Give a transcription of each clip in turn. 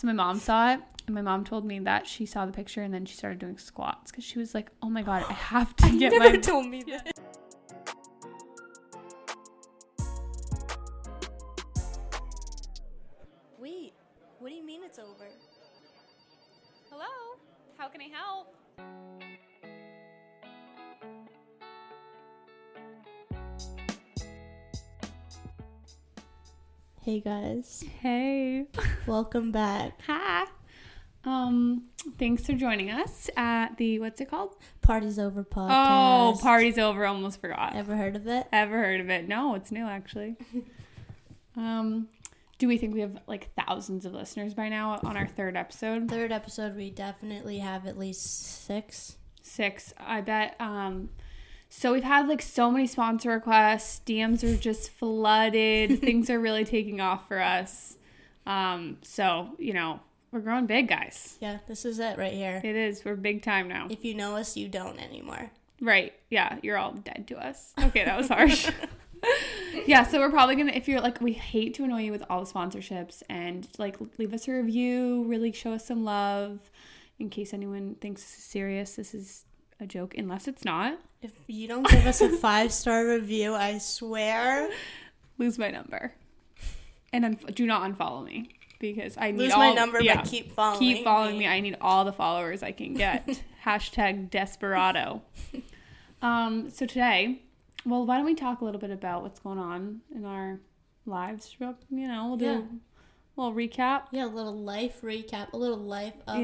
So my mom saw it, and my mom told me that she saw the picture and then she started doing squats because she was like, "Oh my god, I have to get my." Never told me that. Wait, what do you mean it's over? Hello, how can I help? Hey guys, Hey, welcome back. hi. Um, thanks for joining us at the what's it called? Party's over podcast. Oh, party's over. Almost forgot. Ever heard of it? Ever heard of it? No, it's new actually. um, do we think we have like thousands of listeners by now on our third episode? Third episode, we definitely have at least six. Six, I bet. Um, so we've had like so many sponsor requests. DMs are just flooded. Things are really taking off for us. Um, so you know we're growing big, guys. Yeah, this is it right here. It is. We're big time now. If you know us, you don't anymore. Right. Yeah. You're all dead to us. Okay, that was harsh. yeah. So we're probably gonna, if you're like, we hate to annoy you with all the sponsorships and like leave us a review, really show us some love. In case anyone thinks this is serious, this is a joke, unless it's not. If you don't give us a five star review, I swear, Lose my number, and unf- do not unfollow me because I need lose all, my number, yeah, but keep following. keep following me. I need all the followers I can get. Hashtag desperado. Um, so today, well, why don't we talk a little bit about what's going on in our lives? You know, we'll do Yeah. Little recap. Yeah, a little life recap, a little life update,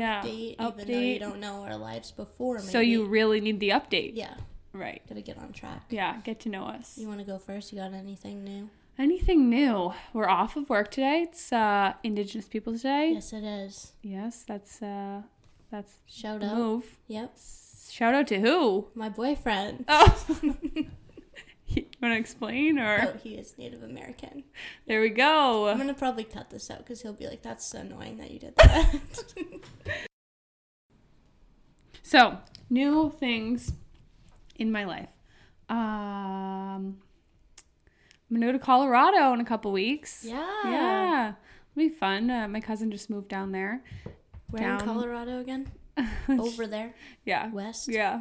Yeah, even though you don't know our lives before. Maybe. So you really need the update, yeah, right? gotta get on track. Yeah, get to know us. You want to go first? You got anything new? Anything new? We're off of work today. It's uh, Indigenous Peoples Day. Yes, it is. Yes, that's uh, that's Shout out. move. Yep, Shout out to who? my boyfriend. Oh. you want to explain or? Oh, he is Native American. There we go. I'm gonna probably cut this out because he'll be like, "That's so annoying that you did that." So, new things in my life. Um, I'm gonna go to Colorado in a couple weeks. yeah. Yeah, it'll be fun. Uh, my cousin just moved down there. Where Down- in Colorado again? Over there, Yeah, west. yeah.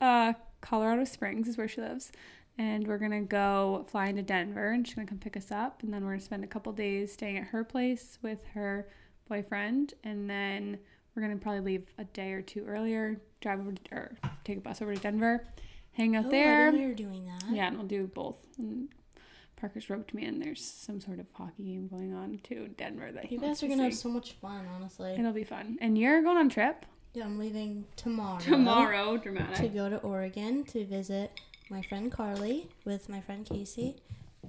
Uh, Colorado Springs is where she lives, and we're gonna go fly into Denver, and she's gonna come pick us up, and then we're gonna spend a couple days staying at her place with her boyfriend, and then we're gonna probably leave a day or two earlier, drive over to, or take a bus over to Denver, hang out Oh, there. you were doing that. Yeah, and we'll do both. And Parker's roped me in. There's some sort of hockey game going on to Denver that he You guys are gonna have so much fun, honestly. It'll be fun. And you're going on a trip Yeah, I'm leaving tomorrow. tomorrow. Dramatic. To go to Oregon to visit my friend Carly with my friend Casey,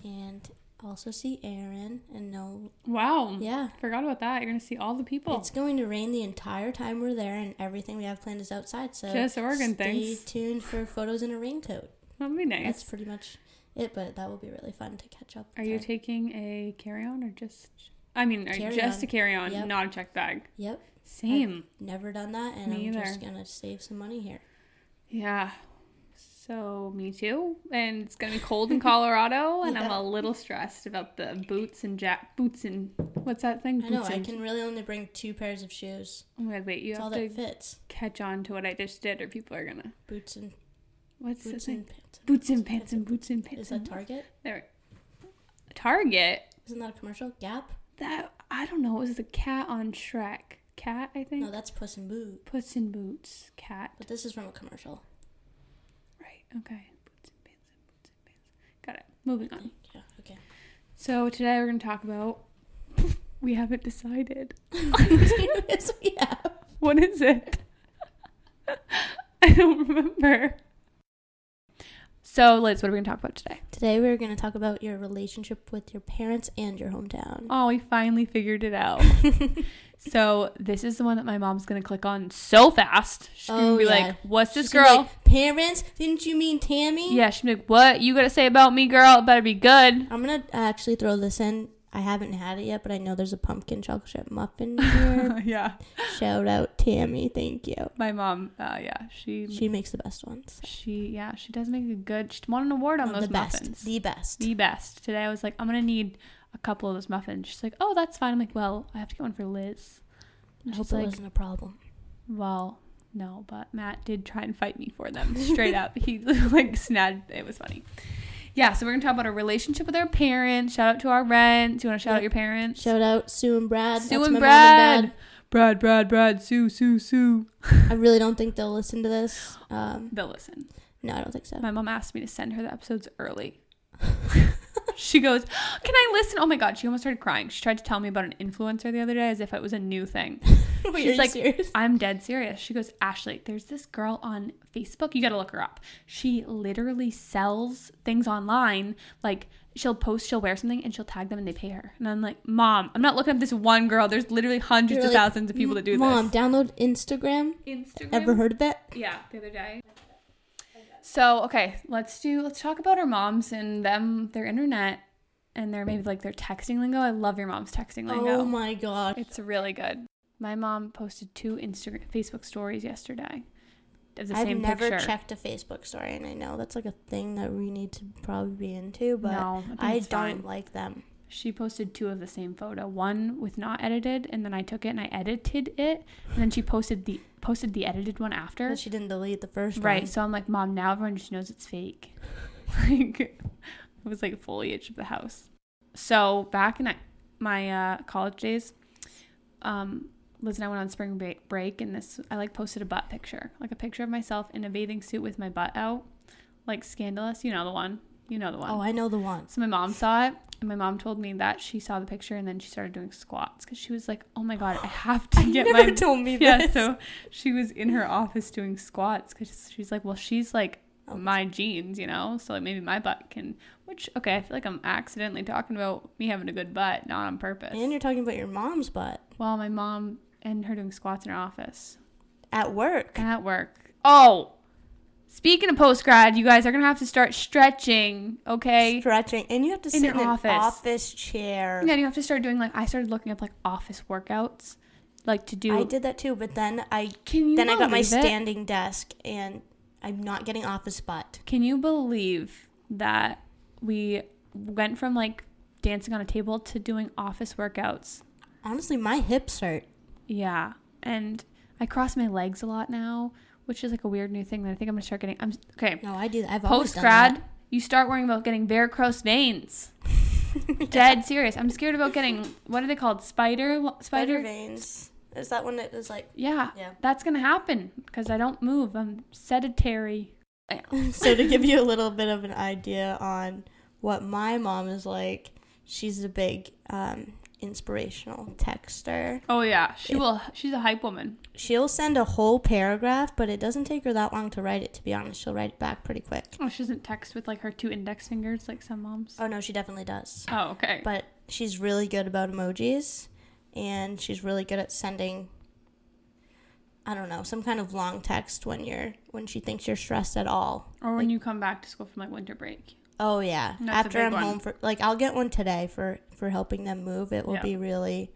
and also see Aaron and no. Wow. Yeah, Forgot about that. You're gonna see all the people. it's going to rain the entire time we're there, and everything we have planned is outside. So Just Oregon stay things. tuned for photos in a raincoat. That'll be nice. That's pretty much it, but that will be really fun to catch up. Are you her. taking a carry-on or just? I mean, just a carry-on, Yep. not a check bag. Yep. Same. Never done that, and Me I'm just gonna save some money here. Yeah. So me too. And it's gonna be cold in Colorado, and I'm a little stressed about the boots and jack boots and what's that thing? I know Boots I can really only bring two pairs of shoes. Oh my god, wait, you That's all have to that fits. catch on to what I just did, or people are gonna. Boots and What's the boots thing? and pants. Boots and pants and boots and pants. Is that Target? there? Target. Isn't that a commercial? Gap? That I don't know. It was the cat on Shrek. Cat, I think. No, that's Puss in Boot. Puss in Boots. Cat. But this is from a commercial. Okay. Boots and pants and boots and pants. Got it. Moving on. Oh, yeah, okay. So today we're gonna talk about. We haven't decided. yes, we have. What is it? I don't remember. So, Liz, what are we gonna talk about today? Today we're going to talk about your relationship with your parents and your hometown. Oh, we finally figured it out. so this is the one that my mom's gonna click on so fast. She's gonna Oh, be yeah. like, "What's this She's girl?" like, parents? Didn't you mean Tammy? yeah, she's like, "What you gotta say about me, girl? It better be good." I'm going to actually throw this in. I haven't had it yet, but I know there's a pumpkin chocolate chip muffin here. yeah, Shout out Tammy, thank you. my mom. Uh, yeah, she, she, makes the best ones. She yeah, she does make a good. She won an award on Oh, those the muffins. best. The best. the best. Today I was like, I'm gonna need a couple of those muffins. She's like, Oh, that's fine. I'm like, Well, I have to get one for Liz. I She's hope it like, wasn't a problem. well, no, but Matt did try and fight me for them straight up. He like snagged. It was funny. Yeah, so we're gonna talk about our relationship with our parents. Shout out to our rents. You want to shout out your parents? Shout out Sue and Brad. Sue That's and Brad. and Brad, Brad, Brad, Sue, Sue, Sue. I really don't think they'll listen to this. Um, They'll listen. no, I don't think so. My mom asked me to send her the episodes early. she goes, Can I listen? Oh my God. She almost started crying. She tried to tell me about an influencer the other day as if it was a new thing. Wait, She's like, serious? I'm dead serious. She goes, Ashley, there's this girl on Facebook. You got to look her up. She literally sells things online. Like, she'll post, she'll wear something, and she'll tag them and they pay her. And I'm like, Mom, I'm not looking up this one girl. There's literally hundreds You're of thousands of people that do Mom, this. Mom, download Instagram. Instagram. Ever heard of that? Yeah, the other day. So okay, let's do let's talk about our moms and them, their internet, and their maybe like their texting lingo. I love your mom's texting lingo. Oh my god. It's really good. My mom posted two Instagram, Facebook stories yesterday of the I've same never picture. checked a Facebook story, and I know that's like a thing that we need to probably be into, but no, I, I don't fine. like them. She posted two of the same photo, one with not edited, and then I took it and I edited it, and then she posted the posted the edited one after. But she didn't delete the first Right. one. Right? So I'm like, Mom, now everyone just knows it's fake. like, it was like foliage of the house. So back in my uh, college days, um, Liz and I went on spring break, and this I like posted a butt picture, like a picture of myself in a bathing suit with my butt out, like scandalous. You know the one. You know the one. Oh, I know the one. So my mom saw it, and my mom told me that she saw the picture, and then she started doing squats because she was like, "Oh my god, I have to get never my told me yeah." this. So she was in her office doing squats because she's like, "Well, she's like Oh. my jeans, you know, so like maybe my butt can." Which okay, I feel like I'm accidentally talking about me having a good butt, not on purpose. And you're talking about your mom's butt well, my mom and her doing squats in her office at work. at work. Oh. Speaking of post grad, you guys are gonna have to start stretching, okay? Stretching, and you have to In sit in an office. office chair. Yeah, you have to start doing like I started looking up like office workouts, like to do. I did that too, but then I Can you then I got my it? standing desk, and I'm not getting office butt. Can you believe that we went from like dancing on a table to doing office workouts? Honestly, my hips hurt. Yeah, and I cross my legs a lot now, which is like a weird new thing that I think I'm gonna start getting. I'm okay. No, I do that. I've always Post grad, you start worrying about getting varicose veins. Dead serious. I'm scared about getting what are they called? Spider Spider spider. veins. Is that when it is like? Yeah, Yeah. that's gonna happen because I don't move. I'm sedentary. so to give you a little bit of an idea on what my mom is like, she's a big um, inspirational texter. Oh yeah, she will. She's a hype woman. She'll send a whole paragraph, but it doesn't take her that long to write it. To be honest, she'll write it back pretty quick. Oh, she doesn't text with like her two index fingers like some moms. Oh no, she definitely does. Oh, okay. But she's really good about emojis, and she's really good at sending. I don't know some kind of long text when you're when she thinks you're stressed at all. or when you come back to school from like winter break. Oh yeah. After I'm one. home for like I'll get one today for for helping them move. It will Yeah. be really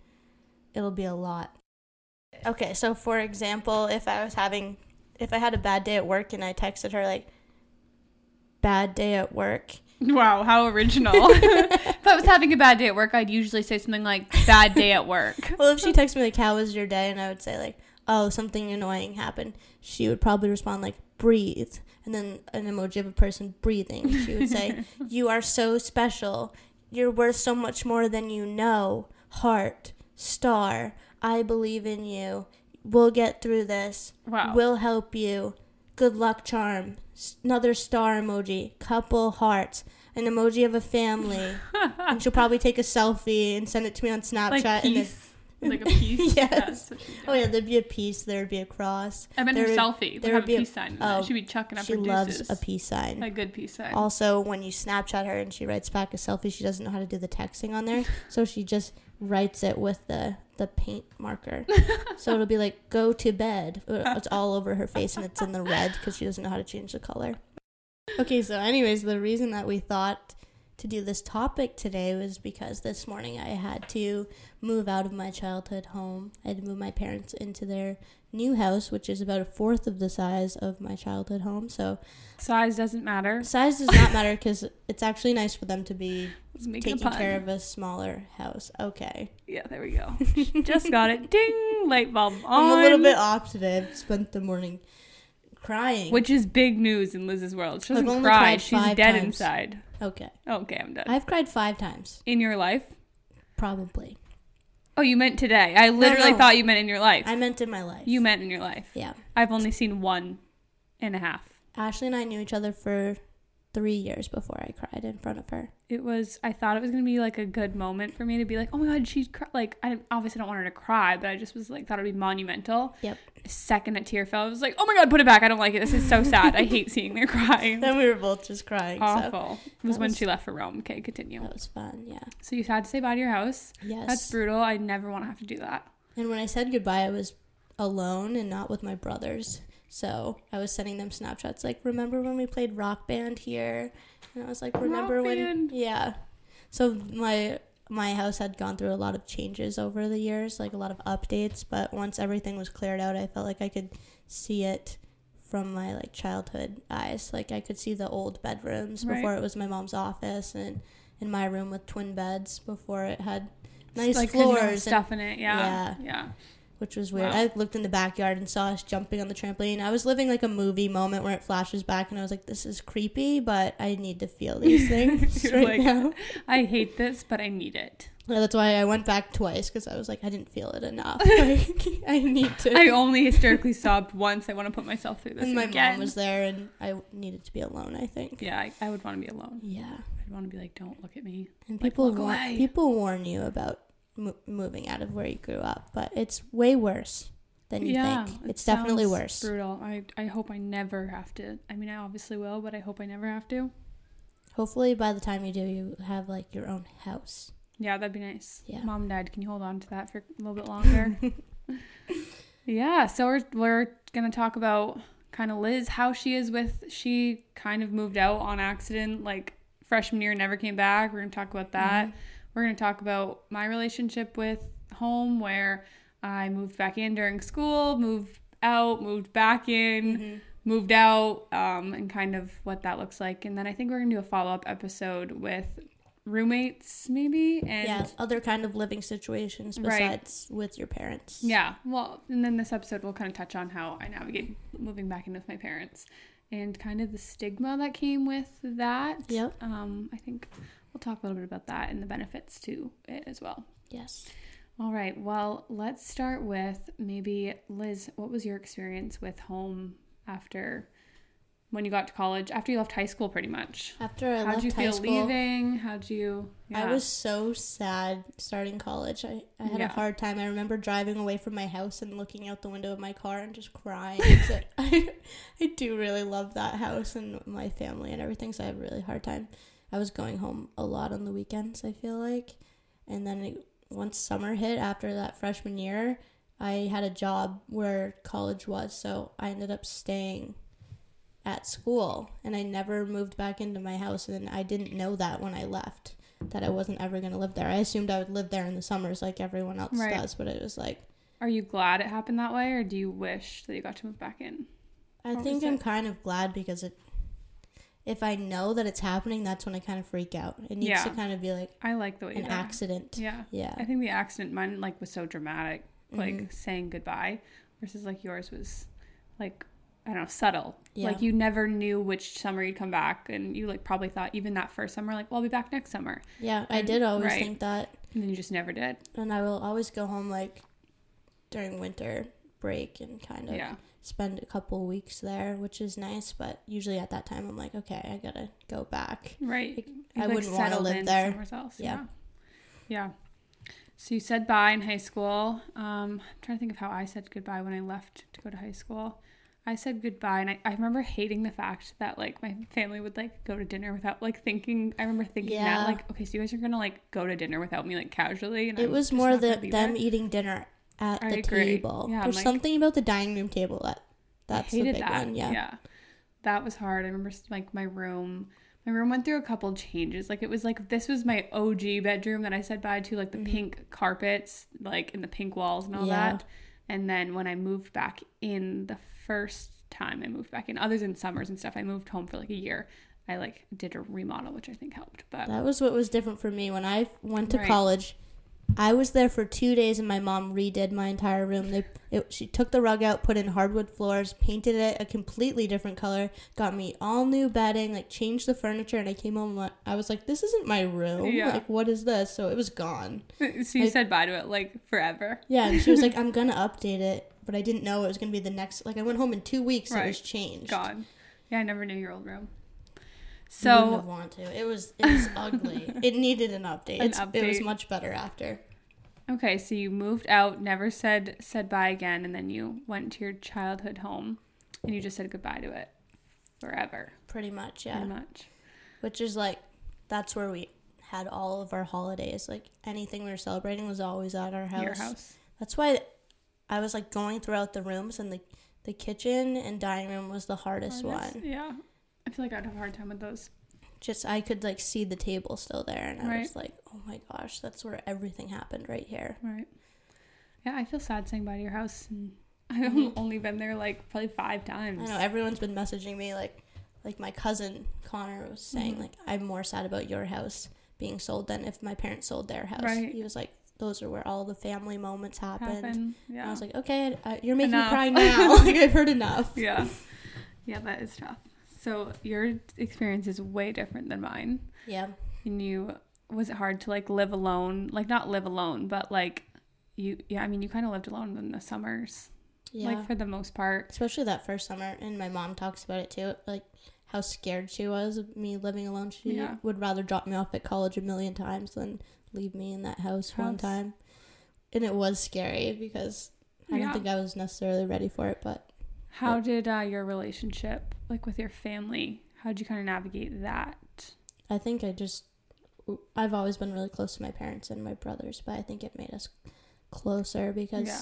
it'll be a lot. Okay, so for example, if I was having if I had a bad day at work and I texted her like bad day at work. Wow, how original. if I was having a bad day at work, I'd usually say something like bad day at work. Well, if she texted me like how was your day and I would say like oh something annoying happened, she would probably respond like breathe and then an emoji of a person breathing. She would say you are so special. You're worth so much more than you know. Heart, star, I believe in you. We'll get through this. Wow. We'll help you. Good luck charm. Another star emoji. Couple hearts. An emoji of a family. and she'll probably take a selfie and send it to me on Snapchat. like and then. Like a peace. Yes. Oh yeah, there'd be a peace. There'd be a cross. I meant her there would- selfie. There have would be a peace sign. oh. She'd be chucking up She her loves deuces. a peace sign. A good peace sign. Also, when you Snapchat her and she writes back a selfie, she doesn't know how to do the texting on there, so she just writes it with the the paint marker. so it'll be like "go to bed." Uh, It's all over her face and it's in the red because she doesn't know how to change the color. Okay, so anyways, the reason that we thought to do this topic today was because this morning I had to move out of my childhood home. I had to move my parents into their new house, which is about a fourth of the size of my childhood home. So Size doesn't matter. Size does not matter because it's actually nice for them to be Let's make it a taking care of a smaller house. Okay. Yeah, there we go. Just got it. Ding! Light bulb on. I'm a little bit off today. I've spent the morning crying. Which is big news in Liz's world. She doesn't cry. She's dead times. inside. okay. Okay, I'm done. I've cried five times, in your life? probably. Oh, you meant today. I literally no. thought you meant in your life. I meant in my life. you meant in your life. Yeah. I've only seen one and a half. Ashley and I knew each other for three years before I cried in front of her. It was. I thought it was gonna be like a good moment for me to be like, oh my god, she's cry-. like. I obviously don't want her to cry, but I just was like, thought it'd be monumental. Yep. The second a tear fell, I was like, oh my god, put it back. I don't like it. This is so sad. I hate seeing her cry. Then we were both just crying. So Awful. It was that when she left for Rome. Okay, continue. that was fun. Yeah. So you had to say bye to your house. Yes. That's brutal. I never want to have to do that. And when I said goodbye, I was alone and not with my brothers. So I was sending them Snapchats like, remember when we played rock band here? And I was like, remember Rock when? Band. Yeah. So my my house had gone through a lot of changes over the years, like a lot of updates. But once everything was cleared out, I felt like I could see it from my like childhood eyes. Like I could see the old bedrooms Right. before it was my mom's office, and in my room with twin beds before it had nice like 'cause you don't floors and stuff in it. Yeah. Yeah. Which was weird. Wow. I looked in the backyard and saw us jumping on the trampoline. I was living like a movie moment where it flashes back, and I was like, "This is creepy," but I need to feel these things right like- now. I hate this, but I need it. Yeah, that's why I went back twice because I was like, I didn't feel it enough. Like, I need to. I only hysterically sobbed once. I want to put myself through this and my again. mom was there, and I needed to be alone. I think. yeah, I, I would want to be alone. Yeah, I'd want to be like, don't look at me. and Like, people wa- people warn you about mo- moving out of where you grew up, but it's way worse than you yeah, think. it It's definitely worse. Brutal. I I hope I never have to. I mean, I obviously will, but I hope I never have to. Hopefully, by the time you do, you have like your own house. Yeah, that'd be nice. Yeah. Mom, and Dad, can you hold on to that for a little bit longer? yeah. So we're we're gonna talk about kind of Liz, how she is with. She kind of moved out on accident, like freshman year, never came back. We're gonna talk about that. Mm-hmm. We're gonna talk about my relationship with home, where I moved back in during school, moved out, moved back in Mm-hmm. moved out um, and kind of what that looks like. And then I think we're going to do a follow up episode with roommates, maybe. And yeah, other kind of living situations Right. besides with your parents. yeah, well, and then this episode will kind of touch on how I navigate moving back in with my parents and kind of the stigma that came with that. Yep. Um, I think we'll talk a little bit about that and the benefits to it as well. Yes. All right. Well, let's start with maybe Liz. What was your experience with home after when you got to college? After you left high school, pretty much. After I How'd you feel school, leaving? How'd you? I was so sad starting college. I, I had Yeah. a hard time. I remember driving away from my house and looking out the window of my car and just crying. I, I, I do really love that house and my family and everything, so I had a really hard time. I was going home a lot on the weekends, I feel like. And then it, once summer hit after that freshman year, I had a job where college was, so I ended up staying at school and I never moved back into my house and I didn't know that when I left that I wasn't ever going to live there. I assumed I would live there in the summers like everyone else Right. does, but it was like Are you glad it happened that way, or do you wish that you got to move back in? I What think I'm kind of glad because it if I know that it's happening, that's when I kind of freak out. It needs Yeah. to kind of be like I like the way an accident. Yeah. Yeah. I think the accident mine like was so dramatic, like Mhm. saying goodbye, versus like yours was like I don't know subtle. Yeah. Like you never knew which summer you'd come back, and you like probably thought even that first summer, like, well, I'll be back next summer, Yeah, I did always right. think that and then you just never did. and I will always go home like during winter break and kind of Yeah. Spend a couple weeks there, which is nice. But usually at that time, I'm like, okay, I gotta go back. Right. Like, I like, wouldn't want to live there. Else. Yeah. Yeah. Yeah. So you said bye in high school. Um, I'm trying to think of how I said goodbye when I left to go to high school. I said goodbye, and I, I remember hating the fact that like my family would like go to dinner without like thinking. I remember thinking Yeah. that like, okay, so you guys are gonna like go to dinner without me like casually, and It I'm was more the them there. eating dinner at I the agree. table. Yeah, There's like- something about the dining room table that that's the big that. one. Yeah. yeah, that was hard. I remember like my room. My room went through a couple changes. Like it was like this was my OG bedroom that I said bye to, like the pink carpets, like in the pink walls and all Mm-hmm. Yeah. that. And then when I moved back in the first time I moved back in, other than summers and stuff, I moved home for like a year. I like did a remodel, which I think helped. But That was what was different for me when I went to Right. college. I was there for two days, and my mom redid my entire room. They, it, she took the rug out, put in hardwood floors, painted it a completely different color, got me all new bedding, like changed the furniture, and I came home. and I was like, "This isn't my room. Yeah. Like, what is this?" So it was gone. so you Like- said bye to it like forever. Yeah, and she was like, "I'm gonna update it," but I didn't know it was gonna be the next. Like, I went home in two weeks, and Right. it was changed. God. Yeah, I never knew your old room. So wouldn't wanted to. It was it was ugly. It needed an update. An It's, It was much better after. okay, so you moved out, never said said bye again, and then you went to your childhood home, and you just said goodbye to it forever, Pretty much, yeah. pretty much. Which is like, that's where we had all of our holidays. Like anything we were celebrating was always at our house. Your house. That's why I was like going throughout the rooms, and the the kitchen and dining room was the hardest Hardest- one. Yeah. I feel like I'd have a hard time with those. Just I could like see the table still there, and I Right. was like, oh my gosh, that's where everything happened right here. Right. Yeah, I feel sad saying bye to your house, and I've Mhm. only been there like probably five times. I know everyone's been messaging me like, like my cousin Connor was saying Mhm. like I'm more sad about your house being sold than if my parents sold their house. Right. He was like, those are where all the family moments happened. Happen. And Yeah. I was like, okay, uh, you're making Enough. me cry now. like I've heard enough. yeah. Yeah, that is tough. So your experience is way different than mine. Yeah. And you was it hard to like live alone? Like not live alone, but like you yeah, I mean you kind of lived alone in the summers. Yeah. Like for the most part. Especially that first summer, and my mom talks about it too. Like how scared she was of me living alone. She Yeah. would rather drop me off at college a million times than leave me in that house, one time. And it was scary because I Yeah. don't think I was necessarily ready for it, but How did uh, your relationship like with your family? How did you kind of navigate that? I think I just I've always been really close to my parents and my brothers, but I think it made us closer because Yeah.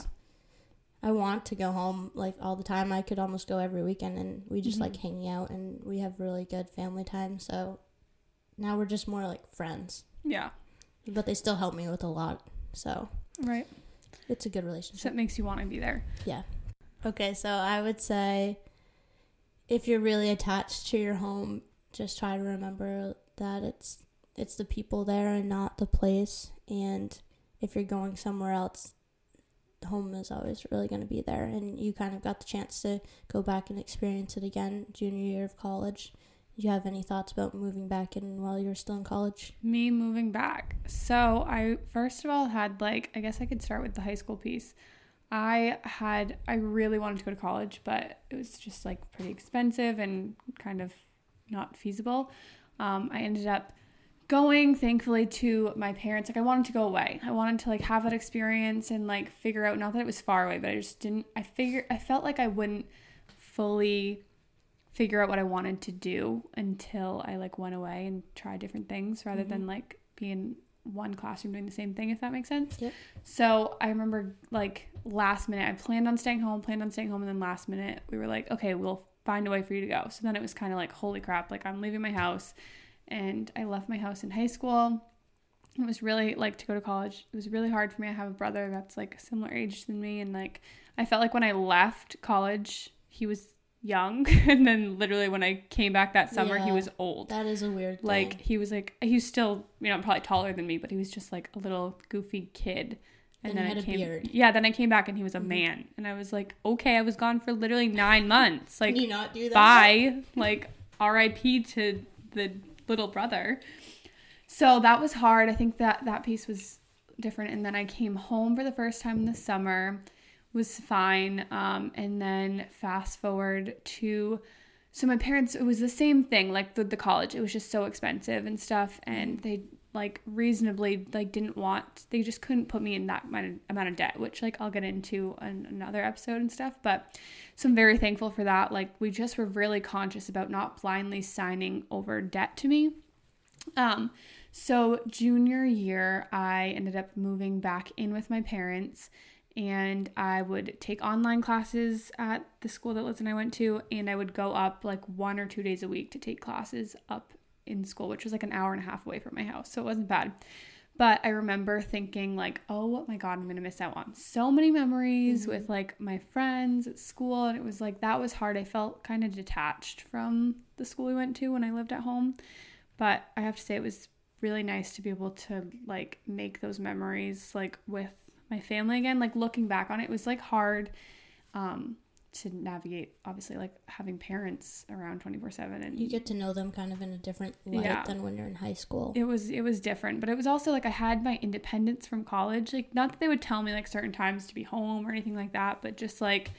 I want to go home like all the time. I could almost go every weekend and we just Mhm. like hanging out and we have really good family time. So now we're just more like friends. Yeah. But they still help me with a lot. So Right. it's a good So relationship. it makes you want to be there. Okay, so I would say if you're really attached to your home, just try to remember that it's it's the people there and not the place. And if you're going somewhere else, home is always really going to be there. And you kind of got the chance to go back and experience it again junior year of college. Do you have any thoughts about moving back in while you were still in college? Me moving back. So I first of all had like I guess I could start with the high school piece. I had I really wanted to go to college, but it was just like pretty expensive and kind of not feasible. Um, I ended up going thankfully to my parents. Like i wanted to go away. I wanted to like have that experience and like figure out not that it was far away but i just didn't i figured i felt like i wouldn't fully figure out what i wanted to do until i like went away and tried different things rather than like be in one classroom doing the same thing if that makes sense Yep. so i remember like last minute i planned on staying home planned on staying home and then last minute we were like okay we'll find a way for you to go so then it was kind of like holy crap like i'm leaving my house and I left my house in high school. It was really like to go to college. It was really hard for me. I have a brother that's like a similar age than me, and like I felt like when I left college, he was young, and then literally when I came back that summer, he was old. That is a weird thing. Like he was like he was still you know probably taller than me, but he was just like a little goofy kid. And he then I came, beard. yeah. Then I came back and he was a Mhm. man, and I was like, okay, I was gone for literally nine months. Like Can you not do that? bye like rip to the little brother so that was hard i think that that piece was different and then i came home for the first time in the summer was fine um, and then fast forward to so my parents it was the same thing like the, the college it was just so expensive and stuff and they like reasonably like didn't want they just couldn't put me in that amount of, debt which like i'll get into in another episode and stuff but so i'm very thankful for that like we just were really conscious about not blindly signing over debt to me. Um so junior year i ended up moving back in with my parents and I would take online classes at the school that Liz and I went to, and I would go up like one or two days a week to take classes up in school, which was like an hour and a half away from my house, so it wasn't bad. But I remember thinking like, oh my god, I'm going to miss out on so many memories Mhm. with like my friends at school and it was like that was hard. I felt kind of detached from the school we went to when I lived at home. But I have to say it was really nice to be able to like make those memories like with my family again. Like looking back on it, it was like hard um to navigate obviously like having parents around 24/7 and You get to know them kind of in a different light Yeah. than when you're in high school. it was it was different but it was also like i had my independence from college like not that they would tell me like certain times to be home or anything like that but just like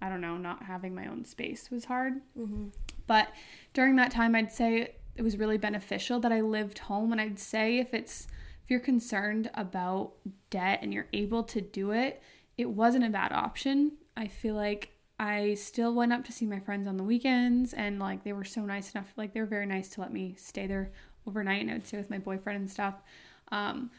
i don't know not having my own space was hard hmm but during that time i'd say it was really beneficial that i lived home and i'd say if it's if you're concerned about debt and you're able to do it it wasn't a bad option i feel like i still went up to see my friends on the weekends and like they were so nice enough like they were very nice to let me stay there overnight and i would stay with my boyfriend and stuff um,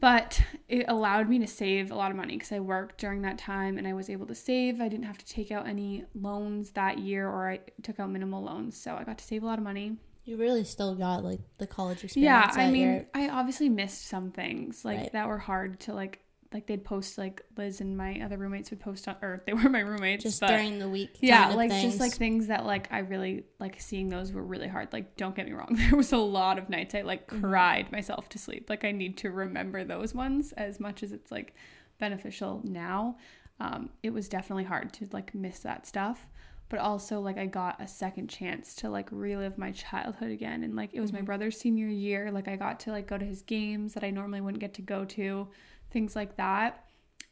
but it allowed me to save a lot of money because I worked during that time and I was able to save. I didn't have to take out any loans that year or I took out minimal loans. So I got to save a lot of money. You really still got like the college experience. Yeah, I mean, your- I obviously missed some things like Right. that were hard to like like they'd post like Liz and my other roommates would post on or they were my roommates just but during the week. yeah kind of like things. just like things that like i really like seeing those were really hard like don't get me wrong there was a lot of nights i like Mhm. cried myself to sleep like i need to remember those ones as much as it's like beneficial now um it was definitely hard to like miss that stuff but also like i got a second chance to like relive my childhood again and like it was my Mhm. brother's senior year like i got to like go to his games that i normally wouldn't get to go to things like that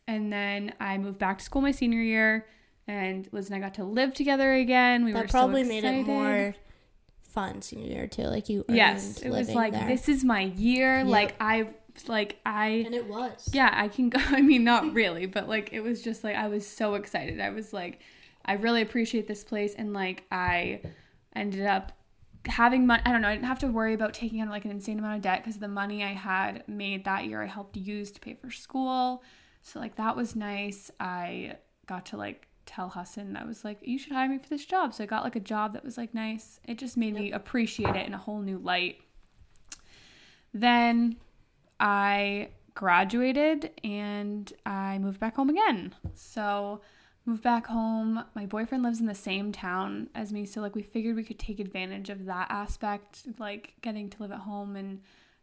and then I moved back to school my senior year, and Liz and I got to live together again. We were probably so made it more fun senior year too. Like you. Yes, it was like there. this is my year. Yep. Like I, like I, and it was. yeah, I can go. I mean, not really, but like it was just like I was so excited. I was like, I really appreciate this place, and like I ended up having money. I don't know. I didn't have to worry about taking on like an insane amount of debt because the money I had made that year I helped use to pay for school. So like that was nice. I got to like tell Hassan I was like, you should hire me for this job. So I got like a job that was like nice. It just made me appreciate it in a whole new light. Then I graduated and I moved back home again. So moved back home. My boyfriend lives in the same town as me, so like we figured we could take advantage of that aspect, like getting to live at home and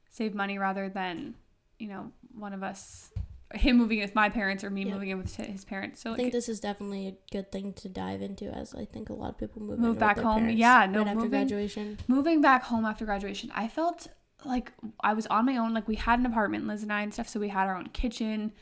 save money rather than, you know, one of us him moving in with my parents or me Yeah. moving in with his parents. So I like, think this is definitely a good thing to dive into, as I think a lot of people move, Move back home. Yeah, no, right after moving- graduation. moving back home after graduation, I felt like I was on my own. Like we had an apartment, Liz and I, and stuff. So we had our own kitchen,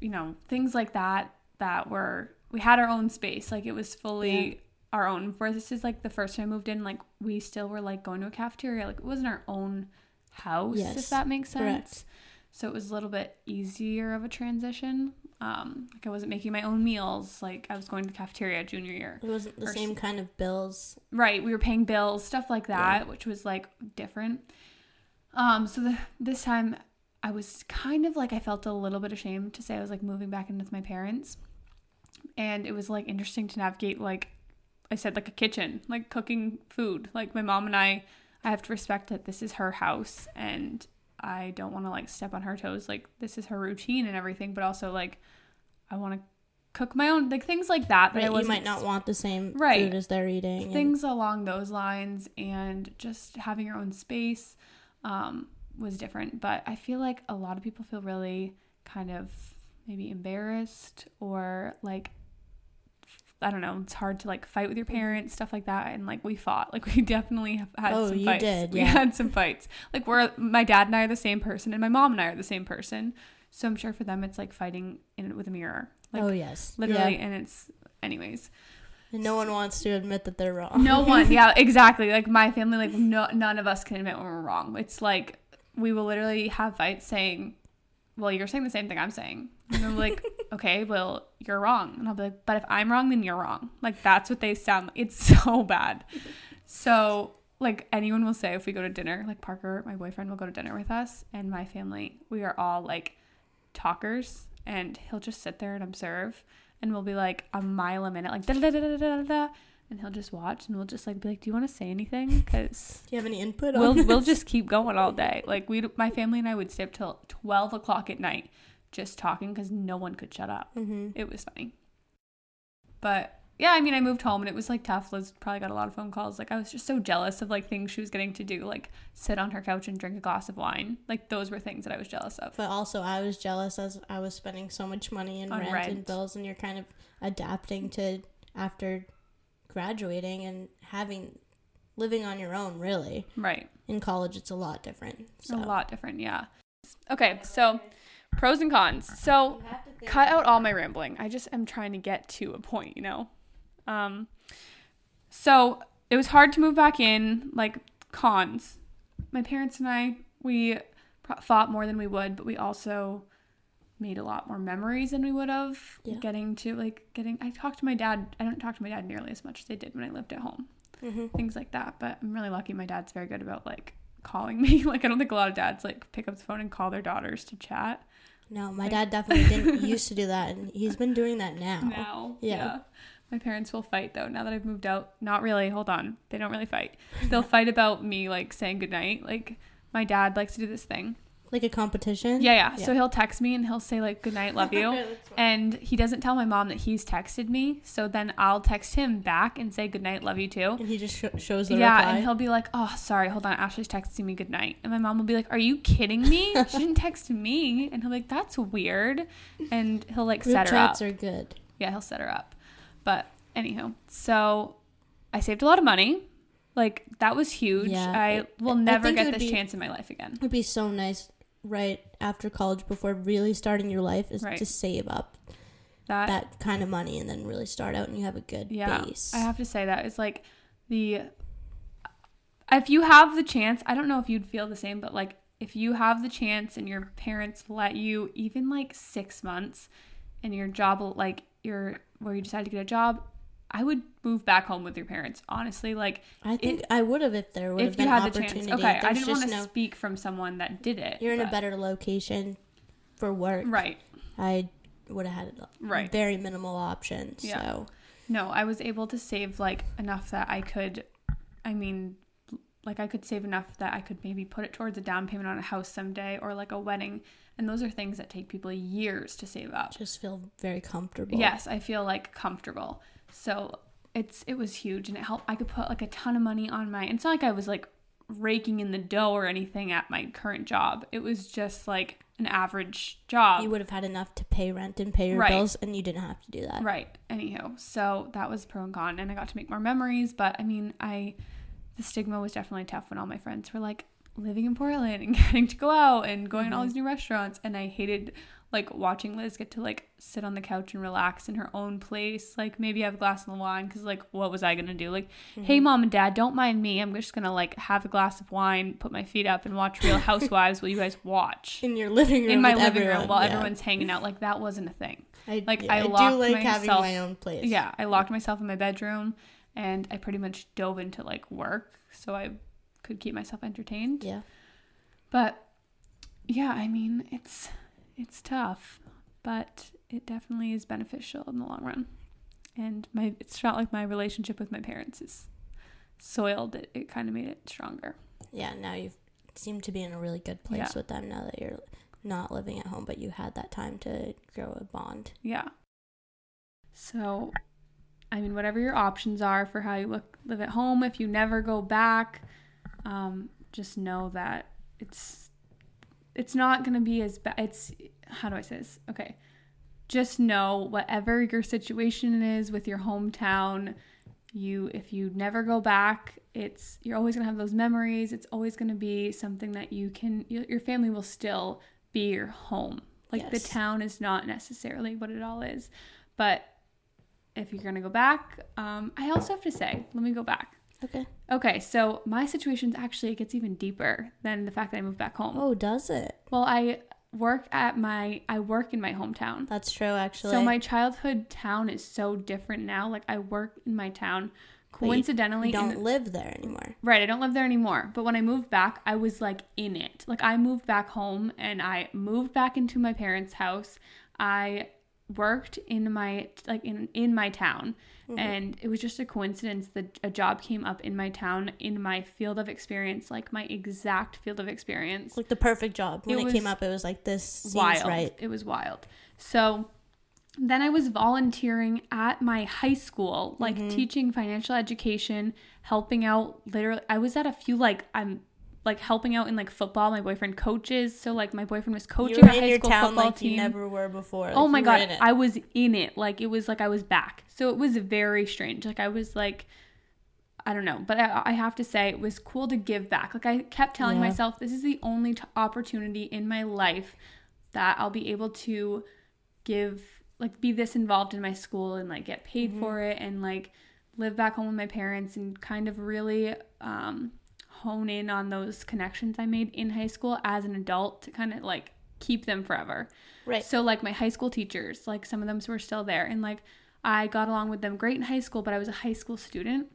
you know, things like that. That were we had our own space. Like it was fully Yeah. our own. For this is like the first time I moved in, like we still were like going to a cafeteria. Like it wasn't our own house, Yes, if that makes sense. correct. So it was a little bit easier of a transition. Um, like I wasn't making my own meals. Like I was going to the cafeteria junior year. It wasn't the Or same kind of bills. Right, we were paying bills, stuff like that, which was like different. Um, so the, this time I was kind of like I felt a little bit ashamed to say I was like moving back in with my parents. And it was like interesting to navigate like I said like a kitchen, like cooking food. Like my mom and I I have to respect that this is her house and I don't want to like step on her toes. Like this is her routine and everything, but also like I want to cook my own like things like that that Right, I you might not want the same Right. food as they're eating. and- things along those lines and just having your own space um, was different but i feel like a lot of people feel really kind of maybe embarrassed or like i don't know it's hard to like fight with your mm-hmm. parents stuff like that and like we fought like we definitely have had Oh, some you fights did, we had some fights like we're my dad and i are the same person and my mom and i are the same person so i'm sure for them it's like fighting in with a mirror like oh yes, literally Yeah. and it's anyways And no one wants to admit that they're wrong. no one. Yeah, exactly. Like my family, like no, none of us can admit when we're wrong. It's like we will literally have fights saying, "Well, you're saying the same thing I'm saying." And I'm like, "Okay, well, you're wrong." And I'll be like, "But if I'm wrong, then you're wrong." Like that's what they sound. like. It's so bad. So like anyone will say if we go to dinner, like Parker, my boyfriend, will go to dinner with us, and my family, we are all like talkers, and he'll just sit there and observe and we'll be like a mile a minute, like da da da da da da da. and he'll just watch and we'll just like be like, "Do you want to say anything?" Because Do you have any input we'll this? we'll just keep going all day. Like we, my family and I would stay up till twelve o'clock at night just talking because no one could shut up. hmm It was funny. But yeah, I mean, I moved home and it was like tough. Liz probably got a lot of phone calls. Like I was just so jealous of like things she was getting to do, like sit on her couch and drink a glass of wine. Like those were things that I was jealous of. But also, I was jealous as I was spending so much money in On rent, and bills, and you're kind of adapting to after graduating and having living on your own. Really, Right. in college, it's a lot different. So. A lot different, yeah. Okay, so pros and cons. So cut out all my rambling. I just am trying to get to a point, you know. Um so it was hard to move back in, like cons. My parents and I, we thought more than we would, but we also made a lot more memories than we would have Yeah. getting to like getting I talked to my dad. I don't talk to my dad nearly as much as I did when I lived at home hmm things like that. But I'm really lucky my dad's very good about like calling me. Like I don't think a lot of dads like pick up the phone and call their daughters to chat No, my dad definitely didn't used to do that, and he's been doing that now. now. Yeah. My parents will fight though. Now that I've moved out, not really. Hold on, they don't really fight. They'll fight about me like saying goodnight. Like my dad likes to do this thing. Like a competition. Yeah, yeah. Yeah. So he'll text me and he'll say like goodnight, love you. and he doesn't tell my mom that he's texted me. So then I'll text him back and say goodnight, love you too. and he just sh- shows the yeah, reply. and he'll be like, "Oh, sorry, hold on. Ashley's texting me good night." And my mom will be like, "Are you kidding me? she didn't text me." And he'll be like, "That's weird." And he'll like Group set her up. chats are good. yeah, he'll set her up. But anywho, so I saved a lot of money. Like that was huge. Yeah, I will I never get this be- chance in my life again. It'd be so nice right after college before really starting your life is Right. to save up That, that kind of money and then really start out and you have a good yeah, base. I have to say that it's like the if you have the chance, I don't know if you'd feel the same, but like if you have the chance and your parents let you even like six months and your job like your where you decide to get a job, I would move back home with your parents. Honestly, like I think I would have if there would have if been you had the opportunity. chance. Okay, I didn't just want to no- speak from someone that did it. You're in a better location for work. right. I would have had a Right. very minimal options. Yeah. So No, I was able to save like enough that I could I mean like I could save enough that I could maybe put it towards a down payment on a house someday or like a wedding. And those are things that take people years to save up. just feel very comfortable. Yes, I feel like comfortable. So it's it was huge and it helped I could put like a ton of money on my it's not like I was like raking in the dough or anything at my current job. It was just like an average job. You would have had enough to pay rent and pay your Right. bills and you didn't have to do that. Right. Anywho, so that was pro and con, and I got to make more memories. But I mean, I the stigma was definitely tough when all my friends were like living in Portland and getting to go out and going to all Mhm. these new restaurants, and I hated like watching Liz get to like sit on the couch and relax in her own place, like maybe have a glass of wine, because like what was I gonna do? Like, mm-hmm. hey mom and dad, don't mind me. I'm just gonna like have a glass of wine, put my feet up, and watch Real Housewives while you guys watch. In your living room. In my living room while yeah. everyone's hanging out, like that wasn't a thing. I, like, yeah, I I, locked do like having my own place. Yeah, I locked myself in my bedroom and I pretty much dove into like work so I could keep myself entertained. Yeah. But yeah, I mean, it's it's tough, but it definitely is beneficial in the long run. And my it's felt like my relationship with my parents is soiled it. It kind of made it stronger. Yeah. Now you seem to be in a really good place Yeah. with them now that you're not living at home, but you had that time to grow a bond. Yeah. So, I mean, whatever your options are for how you look, live at home, if you never go back, um, just know that it's it's not gonna be as bad. It's how do I say this? Okay, just know whatever your situation is with your hometown, you if you never go back, it's you're always gonna have those memories. It's always gonna be something that you can. Your your family will still be your home. Like the town is not necessarily what it all is, but if you're gonna go back, um, I also have to say, let me go back. Okay. Okay, so my situation actually gets even deeper than the fact that I moved back home. Oh, does it? Well, I work at my I work in my hometown. That's true, actually. So my childhood town is so different now. Like I work in my town. Coincidentally, don't the- live there anymore. Right, I don't live there anymore. But when I moved back, I was like in it. Like I moved back home and I moved back into my parents' house. I worked in my like in in my town Mhm. and it was just a coincidence that a job came up in my town in my field of experience like my exact field of experience like the perfect job. When It it, came up, it was like this seems wild right. it was wild so then i was volunteering at my high school like Mm-hmm. teaching financial education helping out literally i was at a few like i'm like helping out in like football my boyfriend coaches. So like my boyfriend was You coaching were a in high your school town football like team. you never were before. Like, oh my god i was in it. Like it was like i was back. So it was very strange. Like i was like i don't know. But i, I have to say it was cool to give back. Like i kept telling Yeah. myself this is the only t- opportunity in my life that i'll be able to give like be this involved in my school and like get paid Mm-hmm. for it and like live back home with my parents and kind of really um hone in on those connections i made in high school as an adult to kind of like keep them forever right. so like my high school teachers, like some of them were still there and like I got along with them great in high school, but I was a high school student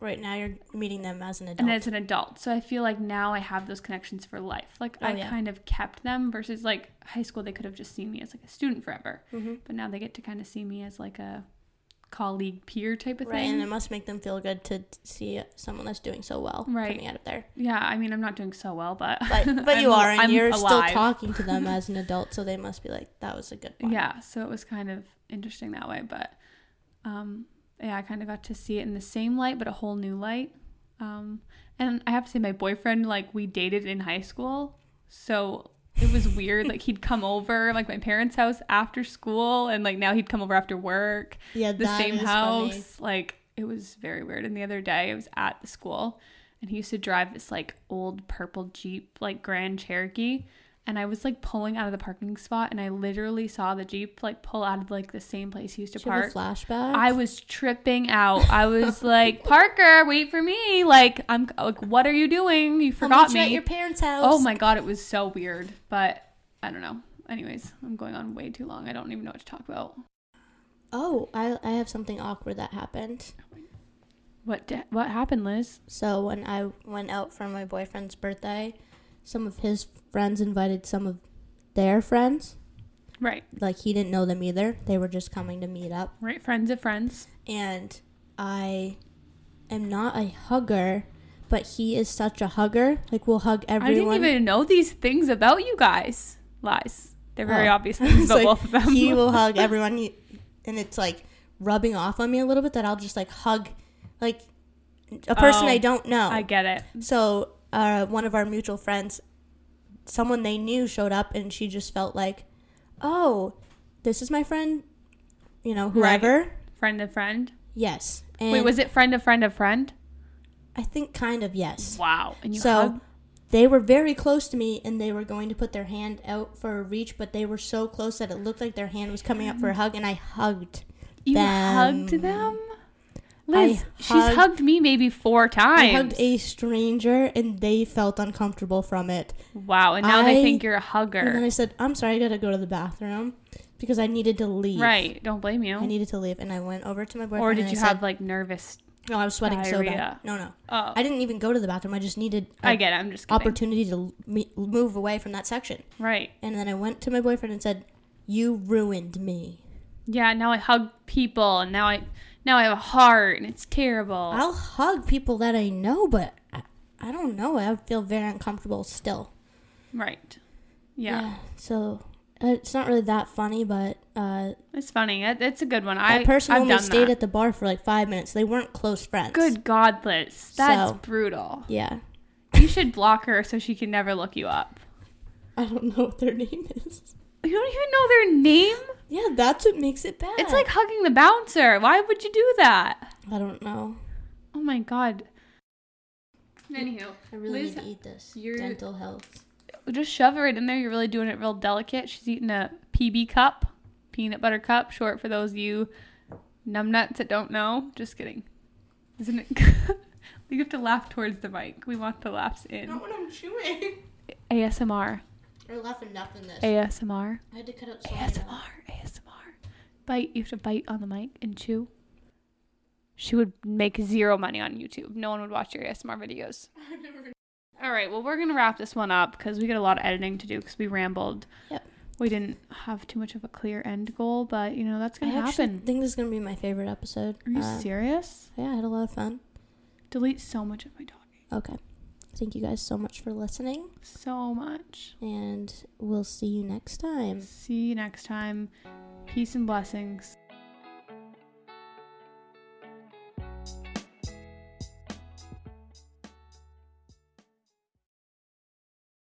Right now you're meeting them as an adult. and as an adult. So I feel like now I have those connections for life. Like Oh, I yeah. kind of kept them versus like high school they could have just seen me as like a student forever. Mhm. But now they get to kind of see me as like a colleague peer type of Right, thing. and it must make them feel good to see someone that's doing so well Right. coming out of there. yeah, I mean I'm not doing so well, but But but you are, and I'm you're alive. still talking to them as an adult, so they must be like, that was a good one. Yeah, so it was kind of interesting that way, but um yeah, I kind of got to see it in the same light but a whole new light. Um and I have to say my boyfriend like we dated in high school. So it was weird like he'd come over like my parents' house after school and like now he'd come over after work, yeah, the same house. funny. Like it was very weird. And the other day I was at the school and he used to drive this like old purple Jeep like Grand Cherokee and I was like pulling out of the parking spot and I literally saw the Jeep like pull out of like the same place he used to Did park. flashback. I was tripping out. I was like, "Parker, wait for me!" Like, I'm like, "What are you doing? You forgot you at me." your parents' house. Oh my god, it was so weird. But I don't know. Anyways, I'm going on way too long. I don't even know what to talk about. Oh, I I have something awkward that happened. What di- what happened, Liz? So when I went out for my boyfriend's birthday, some of his friends invited some of their friends. Right, Like he didn't know them either. They were just coming to meet up. right. Friends of friends. And I am not a hugger, but he is such a hugger. Like we'll hug everyone. I didn't even know these things about you guys. Lies. They're very Oh. obvious things about like, both of them. he will hug everyone, he- and it's like rubbing off on me a little bit that I'll just like hug, like a person Oh, I don't know. I get it. So, uh, one of our mutual friends, someone they knew showed up, and she just felt like, "Oh, this is my friend," you know, Right. whoever. Friend of friend. Yes. And Wait, was it friend of friend of friend? I think kind of yes. Wow. And you so hug? they were very close to me, and they were going to put their hand out for a reach, but they were so close that it looked like their hand was coming up for a hug, and I hugged. You them. hugged them? Liz, I she's hugged- hugged me maybe four times. I hugged a stranger, and they felt uncomfortable from it. wow, and now they think you're a hugger. And then. I said, "I'm sorry, I gotta go to the bathroom," because I needed to leave. Right. Don't blame you. I needed to leave, and I went over to my boyfriend. or did you I have said, like nervous? No, I was sweating so bad. No, no, Oh, I didn't even go to the bathroom. I just needed I get it. I'm just kidding. opportunity to me- move away from that section. Right. And then I went to my boyfriend and said, "You ruined me. Yeah. Now I hug people, and now I now I have a heart, and it's terrible. I'll hug people that I know, but I, I don't know. I would feel very uncomfortable still." right. Yeah. So uh, it's not really that funny, but uh, It's funny. It, it's a good one. I that person I've only stayed that. at the bar for like five minutes. They weren't close friends. Good God, Liz. That's So- brutal. Yeah. You should block her so she can never look you up. I don't know what their name is. You don't even know their name? Yeah, that's what makes it bad. It's like hugging the bouncer. Why would you do that? I don't know. Oh my god. Anywho, I really Liz, need to eat this. you're- Dental health. just shove it right in there. You're really doing it real delicate. She's eating a PB cup, peanut butter cup, short for those of you numbnuts that don't know. Just kidding. Isn't it? you have to laugh towards the mic. We want the laughs in. Not when I'm chewing. ASMR. Laughing enough in this. ASMR. I had to cut out so. ASMR. ASMR. Bite. You have to bite on the mic and chew. She would make zero money on YouTube. No one would watch your ASMR videos. All right. Well, we're gonna wrap this one up because we got a lot of editing to do because we rambled. Yep. we didn't have too much of a clear end goal, but you know that's gonna actually happen. I think this is gonna be my favorite episode. Are you Uh, serious? Yeah, I had a lot of fun. Delete so much of my talking. Okay. Thank you guys so much for listening, So much. and we'll see you next time. See you next time. Peace and blessings.